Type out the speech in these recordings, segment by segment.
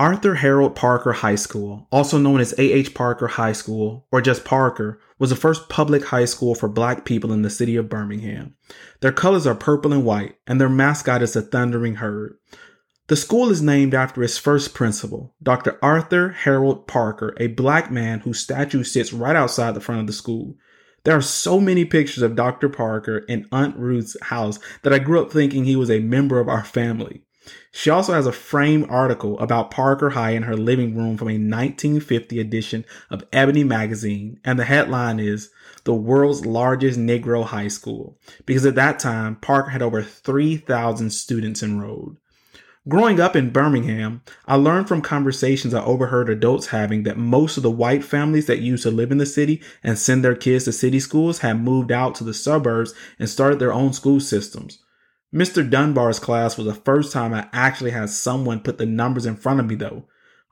Arthur Harold Parker High School, also known as A.H. Parker High School or just Parker, was the first public high school for black people in the city of Birmingham. Their colors are purple and white, and their mascot is a thundering herd. The school is named after its first principal, Dr. Arthur Harold Parker, a black man whose statue sits right outside the front of the school. There are so many pictures of Dr. Parker in Aunt Ruth's house that I grew up thinking he was a member of our family. She also has a framed article about Parker High in her living room from a 1950 edition of Ebony magazine, and the headline is The World's Largest Negro High School, because at that time, Parker had over 3,000 students enrolled. Growing up in Birmingham, I learned from conversations I overheard adults having that most of the white families that used to live in the city and send their kids to city schools had moved out to the suburbs and started their own school systems. Mr. Dunbar's class was the first time I actually had someone put the numbers in front of me, though.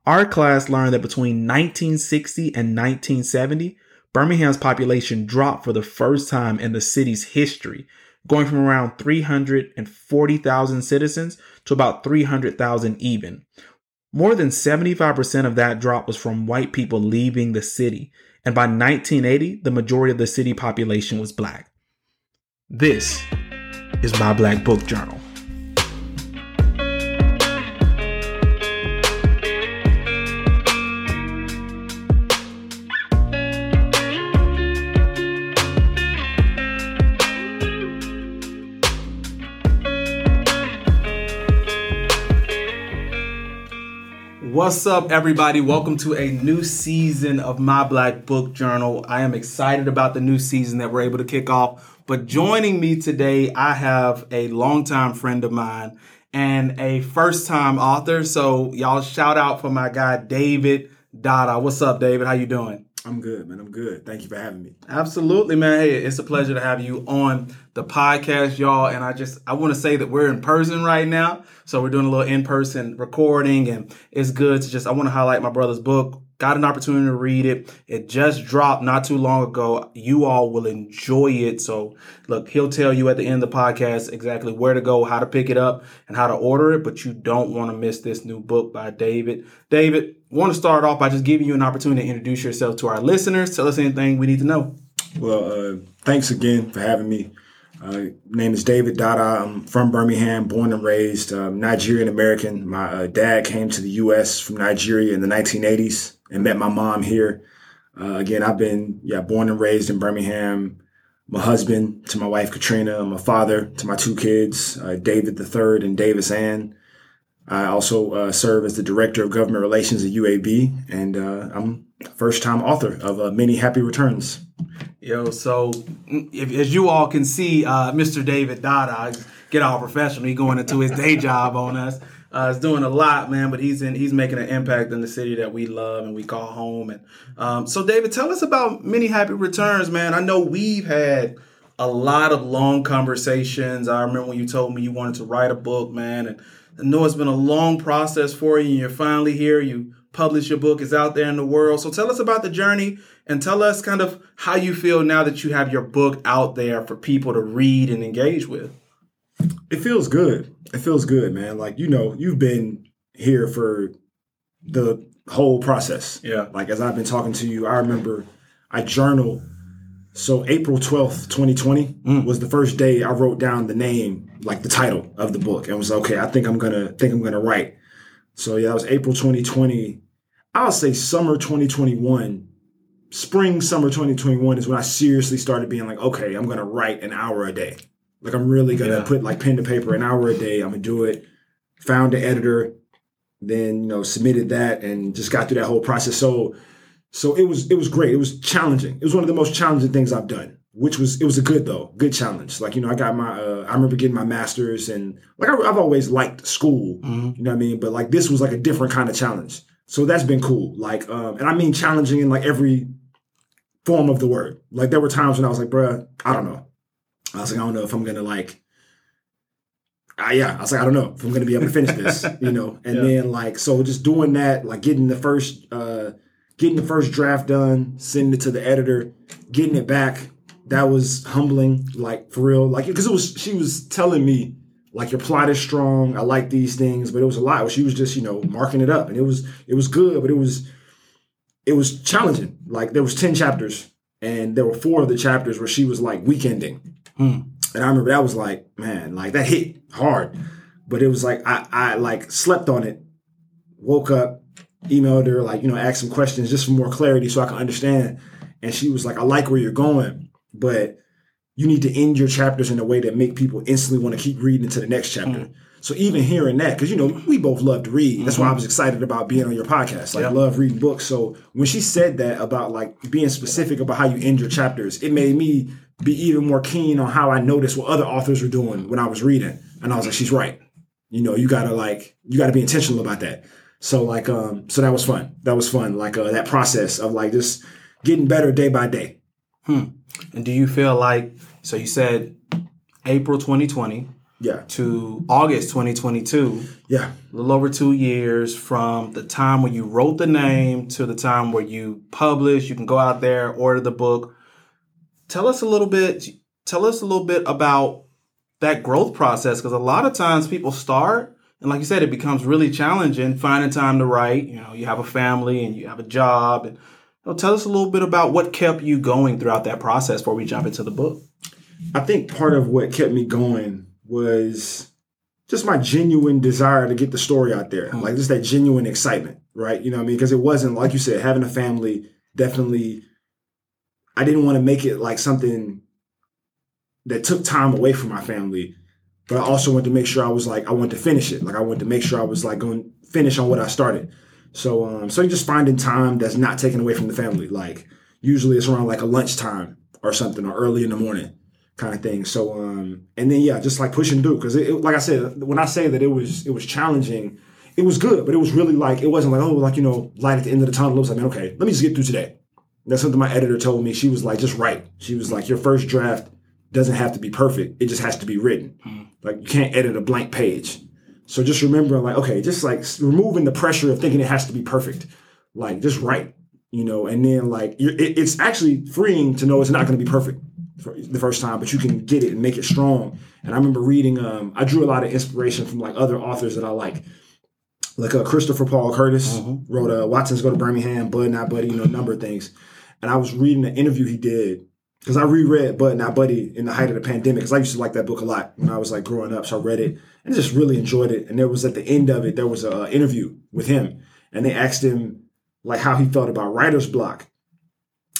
Our class learned that between 1960 and 1970, Birmingham's population dropped for the first time in the city's history, going from around 340,000 citizens to about 300,000 even. More than 75% of that drop was from white people leaving the city, and by 1980, the majority of the city population was black. This is my Black Book Journal. What's up, everybody? Welcome to a new season of My Black Book Journal. I am excited about the new season that we're able to kick off. But joining me today, I have a longtime friend of mine and a first time author. So, y'all shout out for my guy, David Dada. What's up, David? How you doing? I'm good, man. I'm good. Thank you for having me. Absolutely, man. Hey, it's a pleasure to have you on the podcast, y'all. And I just I want to say that we're in person right now. So we're doing a little in-person recording and it's good to just I want to highlight my brother's book, got an opportunity to read it. It just dropped not too long ago. You all will enjoy it. So, look, he'll tell you at the end of the podcast exactly where to go, how to pick it up, and how to order it. But you don't want to miss this new book by David. David, want to start off by just giving you an opportunity to introduce yourself to our listeners. Tell us anything we need to know. Well, uh, thanks again for having me. Uh, name is David Dada. I'm from Birmingham, born and raised, um, Nigerian American. My uh, dad came to the U.S. from Nigeria in the 1980s and met my mom here. Uh, again, I've been yeah born and raised in Birmingham. My husband to my wife Katrina, my father to my two kids, uh, David the third and Davis Ann. I also uh, serve as the director of government relations at UAB, and uh, I'm first time author of uh, Many Happy Returns. Yo, so if, as you all can see, uh, Mr. David Dada, get all professional. He going into his day job on us. Uh, is doing a lot, man, but he's in he's making an impact in the city that we love and we call home. And um, so, David, tell us about many happy returns, man. I know we've had a lot of long conversations. I remember when you told me you wanted to write a book, man, and I know it's been a long process for you. And you're finally here. You published your book; it's out there in the world. So, tell us about the journey and tell us kind of how you feel now that you have your book out there for people to read and engage with. It feels good. It feels good, man. Like, you know, you've been here for the whole process. Yeah. Like, as I've been talking to you, I remember I journal. So, April 12th, 2020 mm. was the first day I wrote down the name, like the title of the book, and was okay, I think I'm gonna think I'm gonna write. So, yeah, it was April 2020. I'll say summer 2021 spring summer 2021 is when i seriously started being like okay i'm gonna write an hour a day like I'm really gonna yeah. put like pen to paper an hour a day. I'm gonna do it. Found the editor, then you know submitted that and just got through that whole process. So so it was it was great. It was challenging. It was one of the most challenging things I've done. Which was it was a good though, good challenge. Like you know, I got my uh, I remember getting my master's and like I, have always liked school. Mm-hmm. You know what I mean? But like this was like a different kind of challenge. So that's been cool. Like um, and I mean challenging in like every form of the word. Like there were times when I was like, bruh, I don't know. I was like, I don't know if I'm gonna like. Uh, yeah, I was like, I don't know if I'm gonna be able to finish this, you know. And yeah. then like, so just doing that, like getting the first, uh getting the first draft done, sending it to the editor, getting it back. That was humbling, like for real, like because it was. She was telling me like your plot is strong. I like these things, but it was a lot. She was just, you know, marking it up, and it was it was good, but it was it was challenging. Like there was ten chapters, and there were four of the chapters where she was like weekending, Hmm. and I remember that was like, man, like that hit hard. But it was like I I like slept on it, woke up, emailed her, like you know, asked some questions just for more clarity so I can understand. And she was like, I like where you're going, but you need to end your chapters in a way that make people instantly want to keep reading into the next chapter. So even hearing that, because you know we both love to read, that's why I was excited about being on your podcast. Like Yeah. love reading books. So when she said that about like being specific about how you end your chapters, it made me be even more keen on how I noticed what other authors were doing when I was reading, and I was like, she's right. You know, you gotta like you gotta be intentional about that. So like um so that was fun. That was fun. Like uh, that process of like just getting better day by day. Hmm. And do you feel like so you said April 2020 Yeah. to August 2022, Yeah. a little over two years from the time when you wrote the name to the time where you published. You can go out there, order the book. Tell us a little bit. Tell us a little bit about that growth process because a lot of times people start and like you said, it becomes really challenging finding time to write. You know, you have a family and you have a job, and you know, tell us a little bit about what kept you going throughout that process before we jump into the book. I think part of what kept me going was just my genuine desire to get the story out there. Hmm. Like just that genuine excitement, right? You know what I mean? Because it wasn't like you said, having a family definitely I didn't want to make it like something that took time away from my family. But I also wanted to make sure I was like I wanted to finish it. Like I wanted to make sure I was like going to finish on what I started. So um so just finding time that's not taken away from the family. Like usually it's around like a lunchtime or something or early in the morning kind of thing. So um and then yeah, just like pushing through because it, it- like I said when I say that it was it was challenging, it was good, but it was really like it wasn't like oh like you know light at the end of the tunnel. It was like man, okay, let me just get through today. That's something my editor told me. She was like just write. She was like your first draft doesn't have to be perfect. It just has to be written. Like you can't edit a blank page. So just remembering like okay, just like removing the pressure of thinking it has to be perfect. Like just write, you know, and then like you're, it, it's actually freeing to know it's not going to be perfect for the first time, but you can get it and make it strong. And I remember reading, um, I drew a lot of inspiration from like other authors that I like. Like uh, Christopher Paul Curtis wrote uh, Watsons Go to Birmingham, Bud Not Buddy, you know, a number of things. And I was reading an interview he did because I reread Bud Not Buddy in the height of the pandemic because I used to like that book a lot when I was like growing up. So I read it and just really enjoyed it. And there was at the end of it, there was a uh, interview with him, and they asked him like how he felt about writer's block.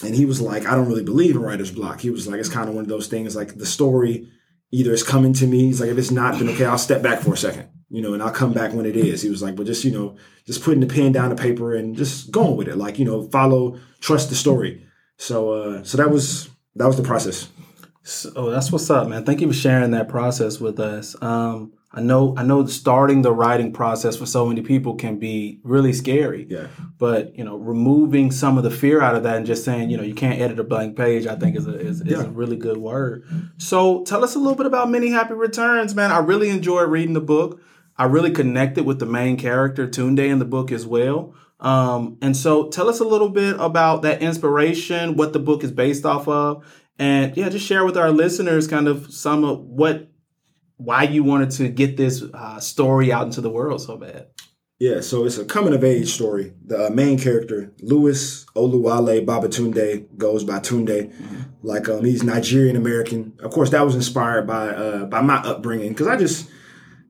And he was like, I don't really believe in writer's block. He was like, it's kind of one of those things like the story either is coming to me. He's like, if it's not, then okay, I'll step back for a second, you know, and I'll come back when it is. He was like, but just, you know, just putting the pen down the paper and just going with it. Like, you know, follow, trust the story. So, uh, so that was, that was the process. So oh, that's what's up, man. Thank you for sharing that process with us. Um, I know, I know, starting the writing process for so many people can be really scary. Yeah. But you know, removing some of the fear out of that and just saying, you know, you can't edit a blank page, I think is a is, is Yeah. a really good word. So tell us a little bit about Many Happy Returns, man. I really enjoyed reading the book. I really connected with the main character, Tunde, in the book as well. Um, and so tell us a little bit about that inspiration, what the book is based off of, and yeah, just share with our listeners kind of some of what why you wanted to get this uh, story out into the world so bad. Yeah, so it's a coming of age story. The uh, main character, Louis Oluwale Babatunde, goes by Tunde. Like um, he's Nigerian American. Of course, that was inspired by uh, by my upbringing because I just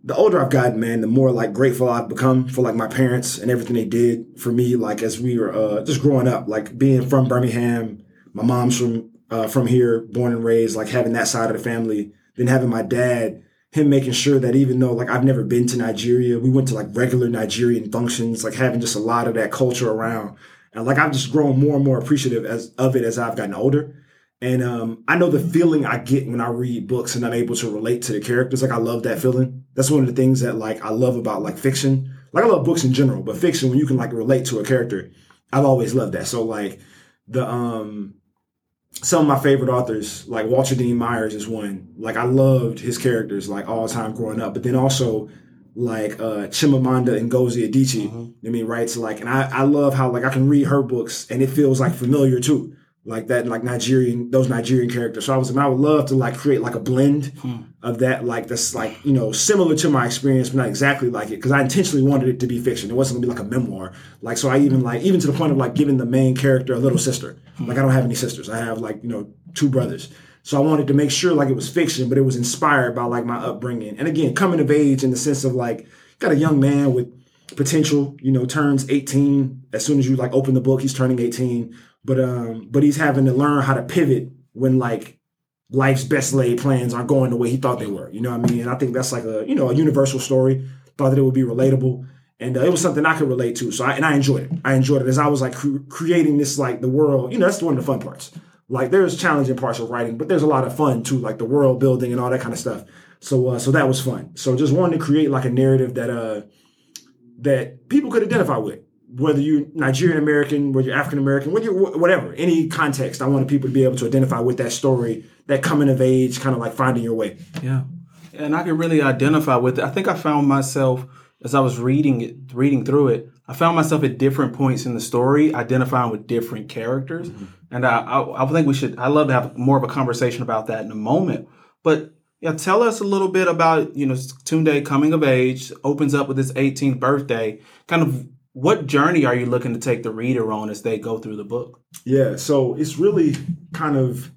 the older I've gotten, man, the more like grateful I've become for like my parents and everything they did for me. Like as we were uh, just growing up, like being from Birmingham, my mom's from uh, from here, born and raised, like having that side of the family. Then having my dad him making sure that even though like I've never been to Nigeria, we went to like regular Nigerian functions, like having just a lot of that culture around. And like I've just grown more and more appreciative as of it as I've gotten older. And um, I know the feeling I get when I read books and I'm able to relate to the characters. Like I love that feeling. That's one of the things that like I love about like fiction. Like I love books in general, but fiction when you can like relate to a character, I've always loved that. So like the um some of my favorite authors, like Walter Dean Myers, is one. Like I loved his characters like all the time growing up, but then also like uh Chimamanda Ngozi Adichie. I mean? So like, and I I love how like I can read her books and it feels like familiar too. Like that, like Nigerian, those Nigerian characters. So I was, I, mean, I would love to like create like a blend Hmm. of that, like that's like you know similar to my experience, but not exactly like it, because I intentionally wanted it to be fiction. It wasn't gonna be like a memoir. Like so, I even like even to the point of like giving the main character a little sister. Like I don't have any sisters. I have like you know two brothers. So I wanted to make sure like it was fiction, but it was inspired by like my upbringing. And again, coming of age in the sense of like got a young man with potential, you know, turns 18 as soon as you like open the book, he's turning 18. But um, but he's having to learn how to pivot when like life's best laid plans aren't going the way he thought they were. You know what I mean? And I think that's like a you know a universal story. Thought that it would be relatable, and uh, it was something I could relate to. So I and I enjoyed it. I enjoyed it as I was like cre- creating this like the world. You know, that's one of the fun parts. Like there's challenging parts of writing, but there's a lot of fun too, like the world building and all that kind of stuff. So uh, so that was fun. So just wanted to create like a narrative that uh that people could identify with, whether you're Nigerian American, whether you're African American, whether you're wh- whatever, any context. I wanted people to be able to identify with that story, that coming of age, kind of like finding your way. Yeah, and I can really identify with it. I think I found myself as I was reading it, reading through it. I found myself at different points in the story identifying with different characters, mm-hmm. and I, I, I think we should. I love to have more of a conversation about that in a moment. But yeah, tell us a little bit about you know Tunde coming of age, opens up with his 18th birthday. Kind of what journey are you looking to take the reader on as they go through the book? Yeah, so it's really kind of.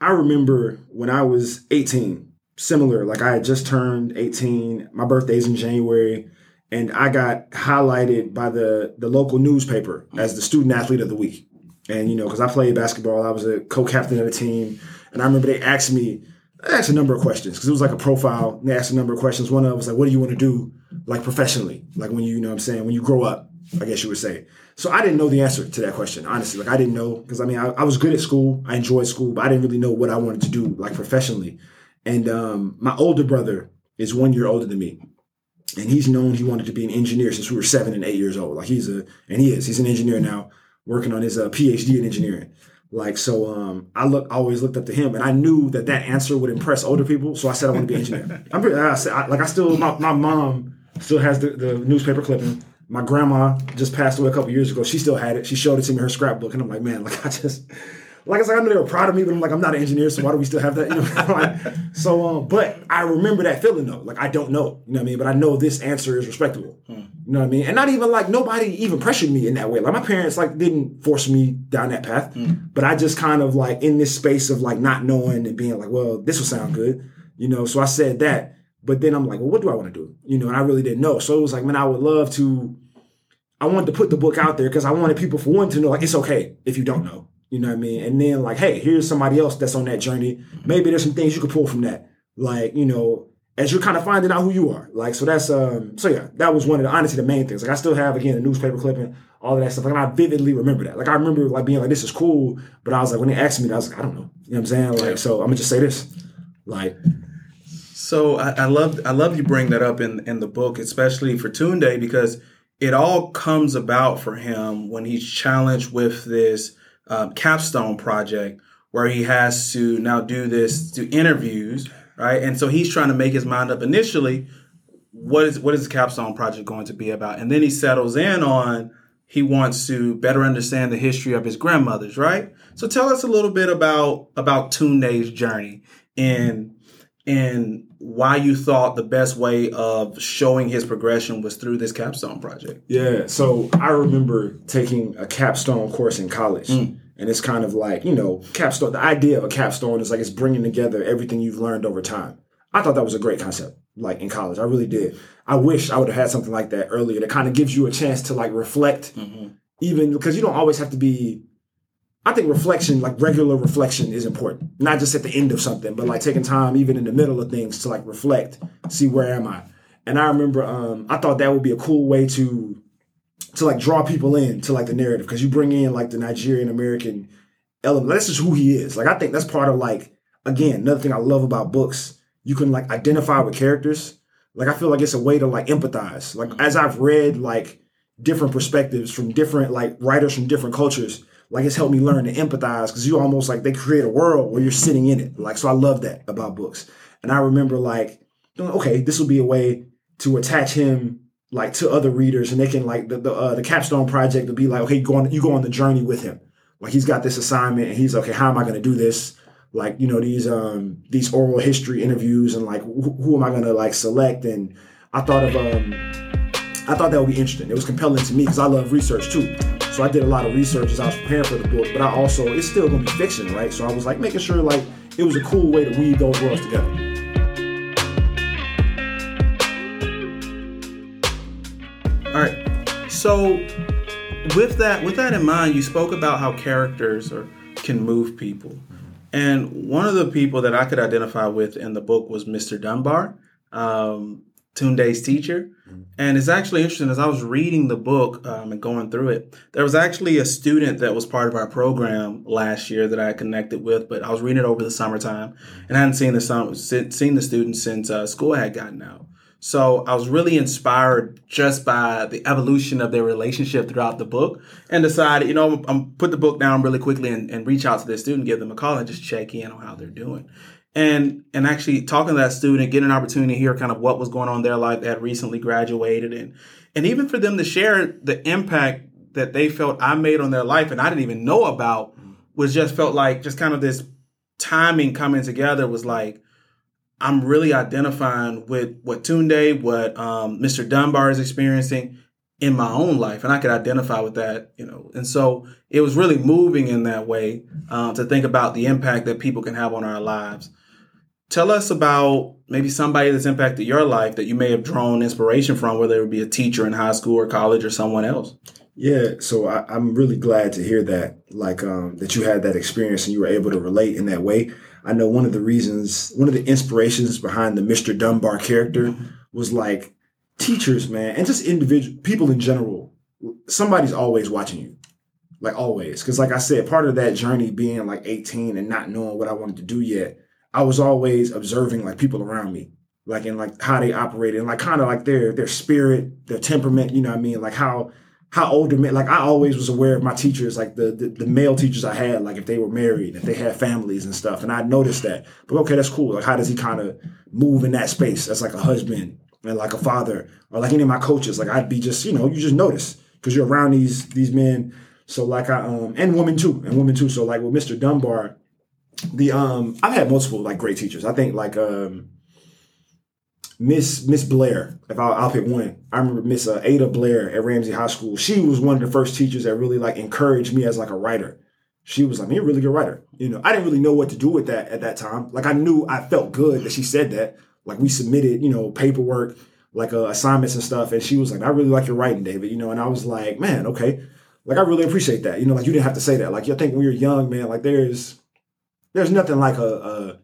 I remember when I was 18, similar, like I had just turned 18. My birthday's in January, and I got highlighted by the the local newspaper as the student athlete of the week. And you know, because I played basketball, I was a co-captain of the team, and I remember they asked me, they asked a number of questions because it was like a profile. And they asked a number of questions. One of them was like, "What do you want to do, like professionally, like when you, you know, what I'm saying, when you grow up?" I guess you would say. So I didn't know the answer to that question, honestly. Like I didn't know because I mean I, I was good at school, I enjoyed school, but I didn't really know what I wanted to do like professionally. And um, my older brother is one year older than me, and he's known he wanted to be an engineer since we were seven and eight years old. Like he's a and he is he's an engineer now, working on his uh, PhD in engineering. Like so, um, I look I always looked up to him, and I knew that that answer would impress older people. So I said I want to be an engineer. I'm pretty, I said, I, like I still my, my mom still has the, the newspaper clipping. My grandma just passed away a couple years ago. She still had it. She showed it to me in her scrapbook, and I'm like, man, like I just like I said, I know they were proud of me, but I'm like, I'm not an engineer, so why do we still have that? You know, like, so um, but I remember that feeling though. Like I don't know, you know what I mean, but I know this answer is respectable. You know what I mean? And not even like nobody even pressured me in that way. Like my parents like didn't force me down that path. But I just kind of like in this space of like not knowing and being like, well, this will sound good. You know, so I said that. But then I'm like, well, what do I want to do? You know, and I really didn't know. So it was like, man, I would love to I wanted to put the book out there because I wanted people for one to know like it's okay if you don't know. You know what I mean? And then like, hey, here's somebody else that's on that journey. Maybe there's some things you could pull from that. Like, you know, as you're kind of finding out who you are. Like, so that's um so yeah, that was one of the honestly the main things. Like I still have again a newspaper clipping, all of that stuff. Like I vividly remember that. Like I remember like being like, this is cool. But I was like, when they asked me, that, I was like, I don't know. You know what I'm saying? Like, so I'm gonna just say this. Like So I, I love I love you bring that up in in the book, especially for Tunde, because it all comes about for him when he's challenged with this um, capstone project where he has to now do this do interviews, right? And so he's trying to make his mind up initially. What is what is the capstone project going to be about? And then he settles in on he wants to better understand the history of his grandmothers, right? So tell us a little bit about about Tunde's journey in and why you thought the best way of showing his progression was through this capstone project. Yeah, so I remember taking a capstone course in college. Mm. And it's kind of like, you know, capstone, the idea of a capstone is like it's bringing together everything you've learned over time. I thought that was a great concept, like in college. I really did. I wish I would have had something like that earlier that kind of gives you a chance to like reflect, even because you don't always have to be. I think reflection, like regular reflection, is important. Not just at the end of something, but like taking time, even in the middle of things, to like reflect, see where am I. And I remember, um, I thought that would be a cool way to to like draw people in to like the narrative because you bring in like the Nigerian American element. That's just who he is. Like I think that's part of like again another thing I love about books. You can like identify with characters. Like I feel like it's a way to like empathize. Like as I've read like different perspectives from different like writers from different cultures, like it's helped me learn to empathize because you almost like they create a world where you're sitting in it. Like so I love that about books. And I remember like okay, this will be a way to attach him like to other readers and they can like the the, uh, the capstone project to be like okay you go on you go on the journey with him Like he's got this assignment and he's okay, how am I going to do this? Like, you know, these, um, these oral history interviews and like, who, who am I going to like select? And I thought of, um, I thought that would be interesting. It was compelling to me because I love research too. So I did a lot of research as I was preparing for the book, but I also, it's still to be fiction, right? So I was like making sure like it was a cool way to weave those worlds together. All right. So with that with that in mind, you spoke about how characters are, can move people. And one of the people that I could identify with in the book was Mr. Dunbar, um, Tunde's teacher. And it's actually interesting as I was reading the book um, and going through it, there was actually a student that was part of our program last year that I connected with, but I was reading it over the summertime and I hadn't seen the seen the student since uh, school had gotten out. So I was really inspired just by the evolution of their relationship throughout the book and decided, you know, I'm put the book down really quickly and, and reach out to this student, give them a call and just check in on how they're doing. And and actually talking to that student, getting an opportunity to hear kind of what was going on in their life. that recently graduated and and even for them to share the impact that they felt I made on their life and I didn't even know about was just felt like just kind of this timing coming together was like, I'm really identifying with what Tunde, what um, Mr. Dunbar is experiencing in my own life, and I could identify with that, you know. And so it was really moving in that way um, to think about the impact that people can have on our lives. Tell us about maybe somebody that's impacted your life that you may have drawn inspiration from, whether it be a teacher in high school or college or someone else. Yeah, so I, am really glad to hear that, like um, that you had that experience and you were able to relate in that way. I know one of the reasons, one of the inspirations behind the Mr. Dunbar character mm-hmm. was like teachers, man, and just individual people in general. Somebody's always watching you, like always. Because, like I said, part of that journey being like 18 and not knowing what I wanted to do yet, I was always observing like people around me, like in like how they operated, and like kind of like their their spirit, their temperament. You know what I mean? Like how how older men like I always was aware of my teachers, like the, the, the male teachers I had, like if they were married, if they had families and stuff, and I noticed that. But okay, that's cool. Like how does he kind of move in that space as like a husband and like a father, or like any of my coaches? Like I'd be just you know you just notice because you're around these these men. So like I um and women too and women too. So like with Mr. Dunbar, the um I've had multiple like great teachers. I think like um Miss Miss Blair, if I'll, I'll, pick one, I remember Miss uh, Ada Blair at Ramsey High School. She was one of the first teachers that really like encouraged me as like a writer. She was like, "You're a really good writer." You know, I didn't really know what to do with that at that time. Like, I knew I felt good that she said that. Like, we submitted, you know, paperwork, like uh, assignments and stuff, and she was like, "I really like your writing, David." You know, and I was like, "Man, okay." Like, I really appreciate that. You know, like you didn't have to say that. Like, you think when you're young, man, like there's there's nothing like a, a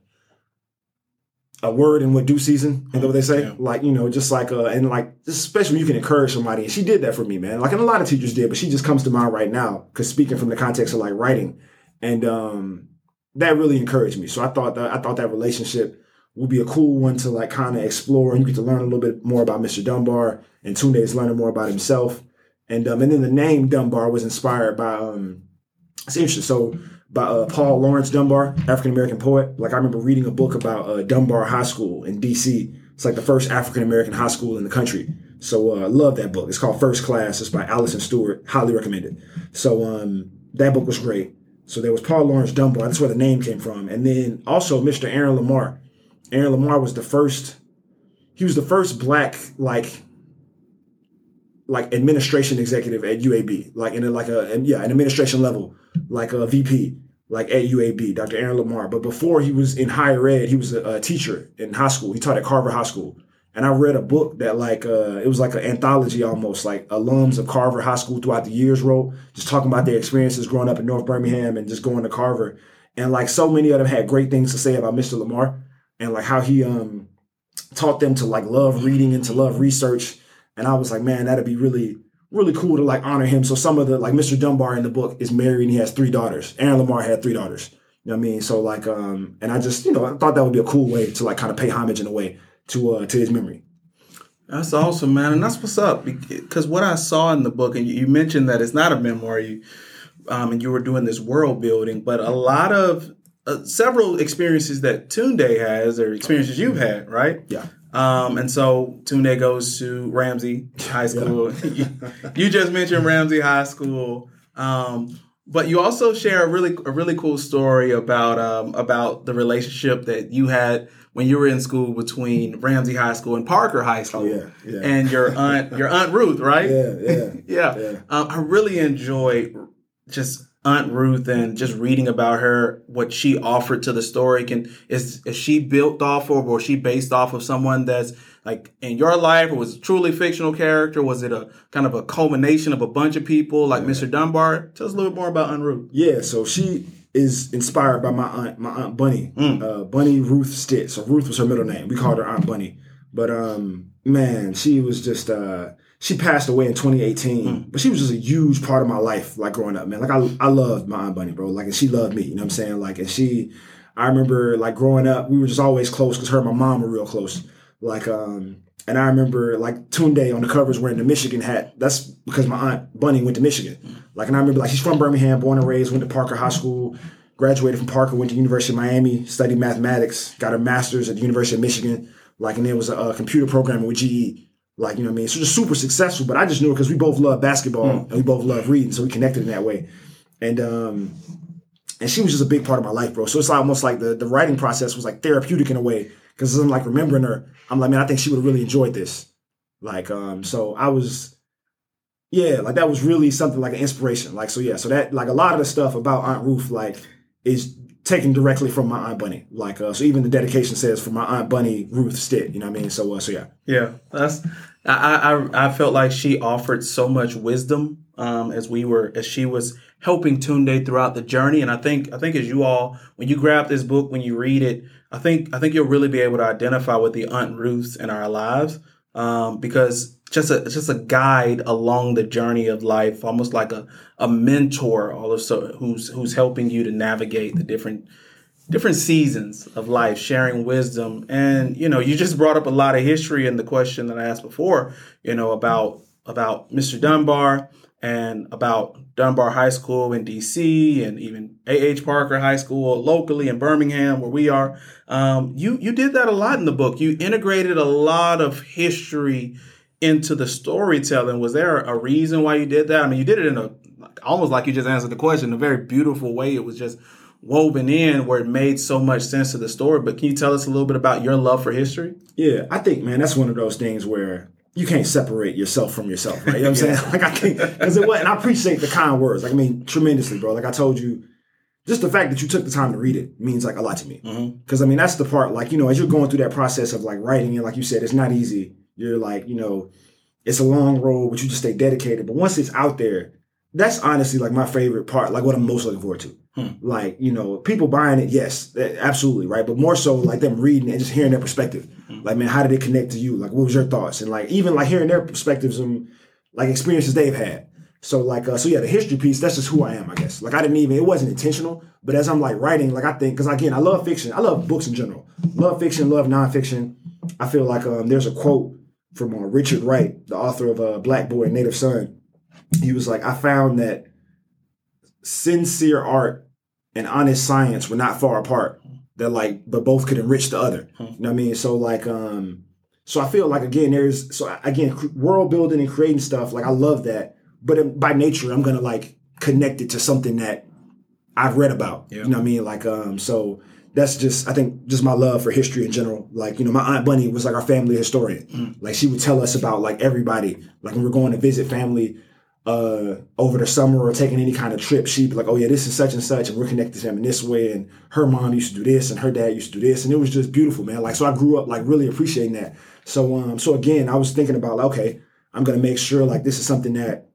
a word in what due season, you know what they say? Yeah. Like, you know, just like, uh, and like, especially when you can encourage somebody. And she did that for me, man. Like, and a lot of teachers did, but she just comes to mind right now, because speaking from the context of like writing. And, um, that really encouraged me. So I thought that, I thought that relationship would be a cool one to like kind of explore. And you get to learn a little bit more about Mr. Dunbar and Tunde is learning more about himself. And, um, and then the name Dunbar was inspired by, um, it's interesting. So, by uh, Paul Laurence Dunbar, African American poet. Like I remember reading a book about uh, Dunbar High School in D.C. It's like the first African American high school in the country. So uh, I love that book. It's called First Class. It's by Alison Stewart. Highly recommended. So um, that book was great. So there was Paul Laurence Dunbar. That's where the name came from. And then also Mr. Aaron Lamar. Aaron Lamar was the first. He was the first black like like administration executive at UAB, like in a, like a yeah an administration level, like a VP, like at UAB, Dr. Aaron Lamar. But before he was in higher ed, he was a, a teacher in high school. He taught at Carver High School, and I read a book that like uh, it was like an anthology almost, like alums of Carver High School throughout the years wrote, just talking about their experiences growing up in North Birmingham and just going to Carver, and like so many of them had great things to say about Mr. Lamar and like how he um taught them to like love reading and to love research and I was like, man, that'd be really, really cool to like honor him. So some of the like Mr. Dunbar in the book is married and he has three daughters. Aaron Lamar had three daughters. You know what I mean? So like, um, and I just, you know, I thought that would be a cool way to like kind of pay homage in a way to uh to his memory. That's awesome, man, and that's what's up. Because what I saw in the book, and you mentioned that it's not a memoir, you, um, and you were doing this world building, but a lot of uh, several experiences that Tunde has, or experiences you've had, right? Yeah. Um, and so Tunde goes to Ramsey High School. you, you, just mentioned Ramsey High School. Um, but you also share a really a really cool story about um, about the relationship that you had when you were in school between Ramsey High School and Parker High School. Yeah, yeah. And your aunt your aunt Ruth, right? Yeah, yeah, yeah. yeah. Um, I really enjoy just Aunt Ruth and just reading about her, what she offered to the story. Can is is she built off of, or she based off of someone that's like in your life, or was truly fictional character? Was it a kind of a culmination of a bunch of people like Mr. Dunbar? Tell us a little bit more about Aunt Ruth. Yeah, so she is inspired by my aunt, my aunt Bunny, Mm. uh, Bunny Ruth Stitt. So Ruth was her middle name. We called her Aunt Bunny. But um, man, she was just uh, she passed away in 2018. Mm. But she was just a huge part of my life, like growing up, man. Like I, I loved my aunt Bunny, bro. Like and she loved me. You know what I'm saying? Like and she, I remember like growing up, we were just always close because her and my mom were real close. Like um. And I remember like Tunde on the covers wearing the Michigan hat. That's because my aunt Bunny went to Michigan. Like, and I remember like she's from Birmingham, born and raised, went to Parker High School, graduated from Parker, went to University of Miami, studied mathematics, got her master's at the University of Michigan. Like, and then was a, a computer programmer with GE. Like, you know what I mean? So just super successful. But I just knew it because we both love basketball and we both love reading, so we connected in that way. And um, and she was just a big part of my life, bro. So it's almost like the the writing process was like therapeutic in a way because I'm like remembering her. I'm like, man, I think she would have really enjoyed this. Like, um, so I was, yeah, like that was really something like an inspiration. Like, so yeah, so that like a lot of the stuff about Aunt Ruth like is taken directly from my Aunt Bunny. Like, uh, so even the dedication says for my Aunt Bunny Ruth Stitt. You know what I mean? So, uh, so yeah. Yeah, that's. I, I I felt like she offered so much wisdom um, as we were as she was helping Tunde throughout the journey, and I think I think as you all when you grab this book when you read it, I think I think you'll really be able to identify with the Aunt Ruths in our lives um, because just a just a guide along the journey of life, almost like a a mentor, also who's who's helping you to navigate the different different seasons of life, sharing wisdom. And, you know, you just brought up a lot of history in the question that I asked before, you know, about about Mr. Dunbar and about Dunbar High School in DC and even A.H. Parker High School locally in Birmingham where we are. Um, you you did that a lot in the book. You integrated a lot of history into the storytelling. Was there a reason why you did that? I mean, you did it in a almost like you just answered the question in a very beautiful way. It was just woven in where it made so much sense to the story. But can you tell us a little bit about your love for history? Yeah, I think, man, that's one of those things where you can't separate yourself from yourself, right? You know what I'm saying? Like I think because it was, and I appreciate the kind words. Like I mean, tremendously, bro. Like I told you, just the fact that you took the time to read it means like a lot to me. Mm-hmm. Because I mean, that's the part. Like you know, as you're going through that process of like writing, and like you said, it's not easy. You're like, you know, it's a long road, but you just stay dedicated. But once it's out there, that's honestly like my favorite part. Like what I'm most looking forward to. Like you know, people buying it, yes, absolutely, right. But more so, like them reading it and just hearing their perspective. Like, man, how did it connect to you? Like, what was your thoughts? And like, even like hearing their perspectives and like experiences they've had. So like, uh, so yeah, the history piece, that's just who I am, I guess. Like, I didn't even, it wasn't intentional. But as I'm like writing, like I think, because again, I love fiction. I love books in general. Love fiction, love nonfiction. I feel like um, there's a quote from uh, Richard Wright, the author of uh, Black Boy and Native Son. He was like, I found that sincere art and honest science were not far apart. That like, but both could enrich the other. You know what I mean? So like, um, so I feel like again, there's so again, world building and creating stuff. Like I love that, but by nature, I'm gonna like connect it to something that I've read about. Yeah. You know what I mean? Like, um, so that's just I think just my love for history in general. Like, you know, my aunt Bunny was like our family historian. Like she would tell us about like everybody. Like when we're going to visit family uh over the summer or taking any kind of trip, she'd be like, Oh yeah, this is such and such, and we're connected to them in this way. And her mom used to do this and her dad used to do this. And it was just beautiful, man. Like so I grew up like really appreciating that. So um so again, I was thinking about like, okay, I'm gonna make sure like this is something that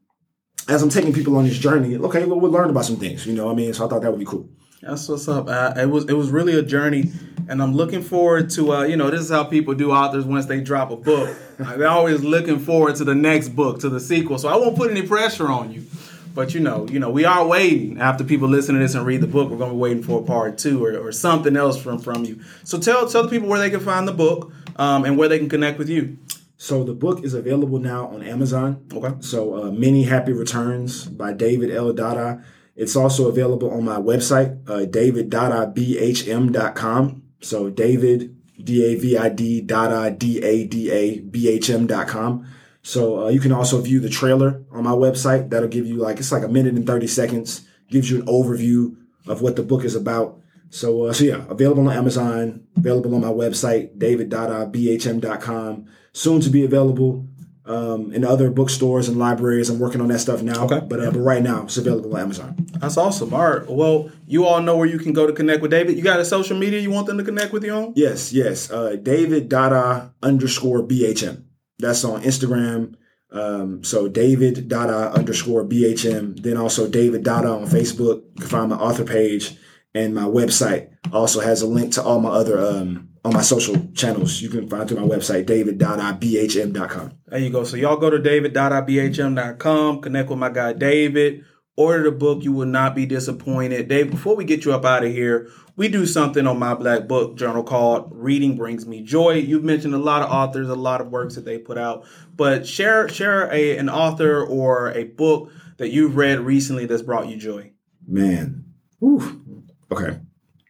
as I'm taking people on this journey, okay, well we'll learn about some things, you know what I mean? So I thought that would be cool. That's what's up. Uh, it was it was really a journey, and I'm looking forward to uh, you know this is how people do authors once they drop a book. They're always looking forward to the next book, to the sequel. So I won't put any pressure on you, but you know you know we are waiting after people listen to this and read the book. We're going to be waiting for a part two or, or something else from from you. So tell tell the people where they can find the book um, and where they can connect with you. So the book is available now on Amazon. Okay. So uh, Many Happy Returns by David L. Dada. It's also available on my website, uh, daviddadabhm.com. So David, D-A-V-I-D, Dada, D-A-D-A-B-H-M dot com. So uh, you can also view the trailer on my website. That'll give you like, it's like a minute and 30 seconds. gives you an overview of what the book is about. So, uh, so yeah, available on Amazon, available on my website, david.bhm.com. Soon to be available um, in other bookstores and libraries. I'm working on that stuff now. Okay. But, uh, but right now, it's available on Amazon. That's awesome. All right. Well, you all know where you can go to connect with David. You got a social media you want them to connect with you on? Yes, yes. Uh, David Dada underscore BHM. That's on Instagram. Um, so David Dada underscore BHM. Then also David Dada on Facebook. You can find my author page and my website also has a link to all my other um, on my social channels. You can find through my website, david.bhm.com. There you go. So y'all go to david.bhm.com, connect with my guy David, order the book. You will not be disappointed. Dave, before we get you up out of here, we do something on my black book journal called Reading Brings Me Joy. You've mentioned a lot of authors, a lot of works that they put out, but share share a, an author or a book that you've read recently that's brought you joy. Man. Whew. Okay.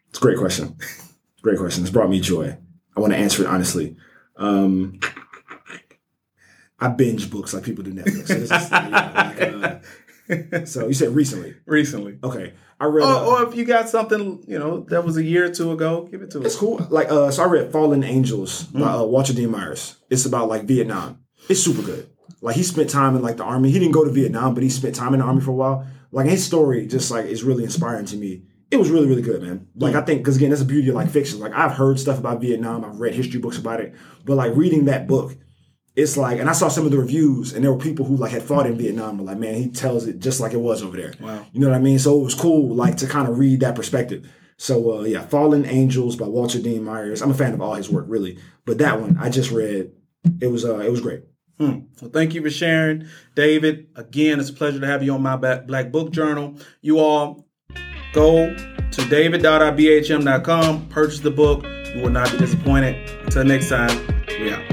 It's a great question. Great question. It's brought me joy. I want to answer it honestly. Um, I binge books like people do Netflix. So, just, like, uh, so you said recently. Recently. Okay. I read. Or, Uh, or if you got something, you know, that was a year or two ago, give it to me. it's us. cool. Like, uh, so I read Fallen Angels by Mm. uh, Walter D. Myers. It's about like Vietnam. It's super good. Like he spent time in like the army. He didn't go to Vietnam, but he spent time in the army for a while. Like his story just like is really inspiring to me. It was really, really good, man. Like I think because again, that's the beauty of like fiction. Like I've heard stuff about Vietnam. I've read history books about it, but like reading that book, it's like, and I saw some of the reviews, and there were people who like had fought in Vietnam. But like, man, he tells it just like it was over there. Wow. You know what I mean? So it was cool, like to kind of read that perspective. So uh, yeah, Fallen Angels by Walter Dean Myers. I'm a fan of all his work, really, but that one I just read. It was uh, it was great. Hmm. Well, thank you for sharing, David. Again, it's a pleasure to have you on my Black Book Journal. You all go to david.bhm.com, purchase the book. You will not be disappointed. Until next time, we out.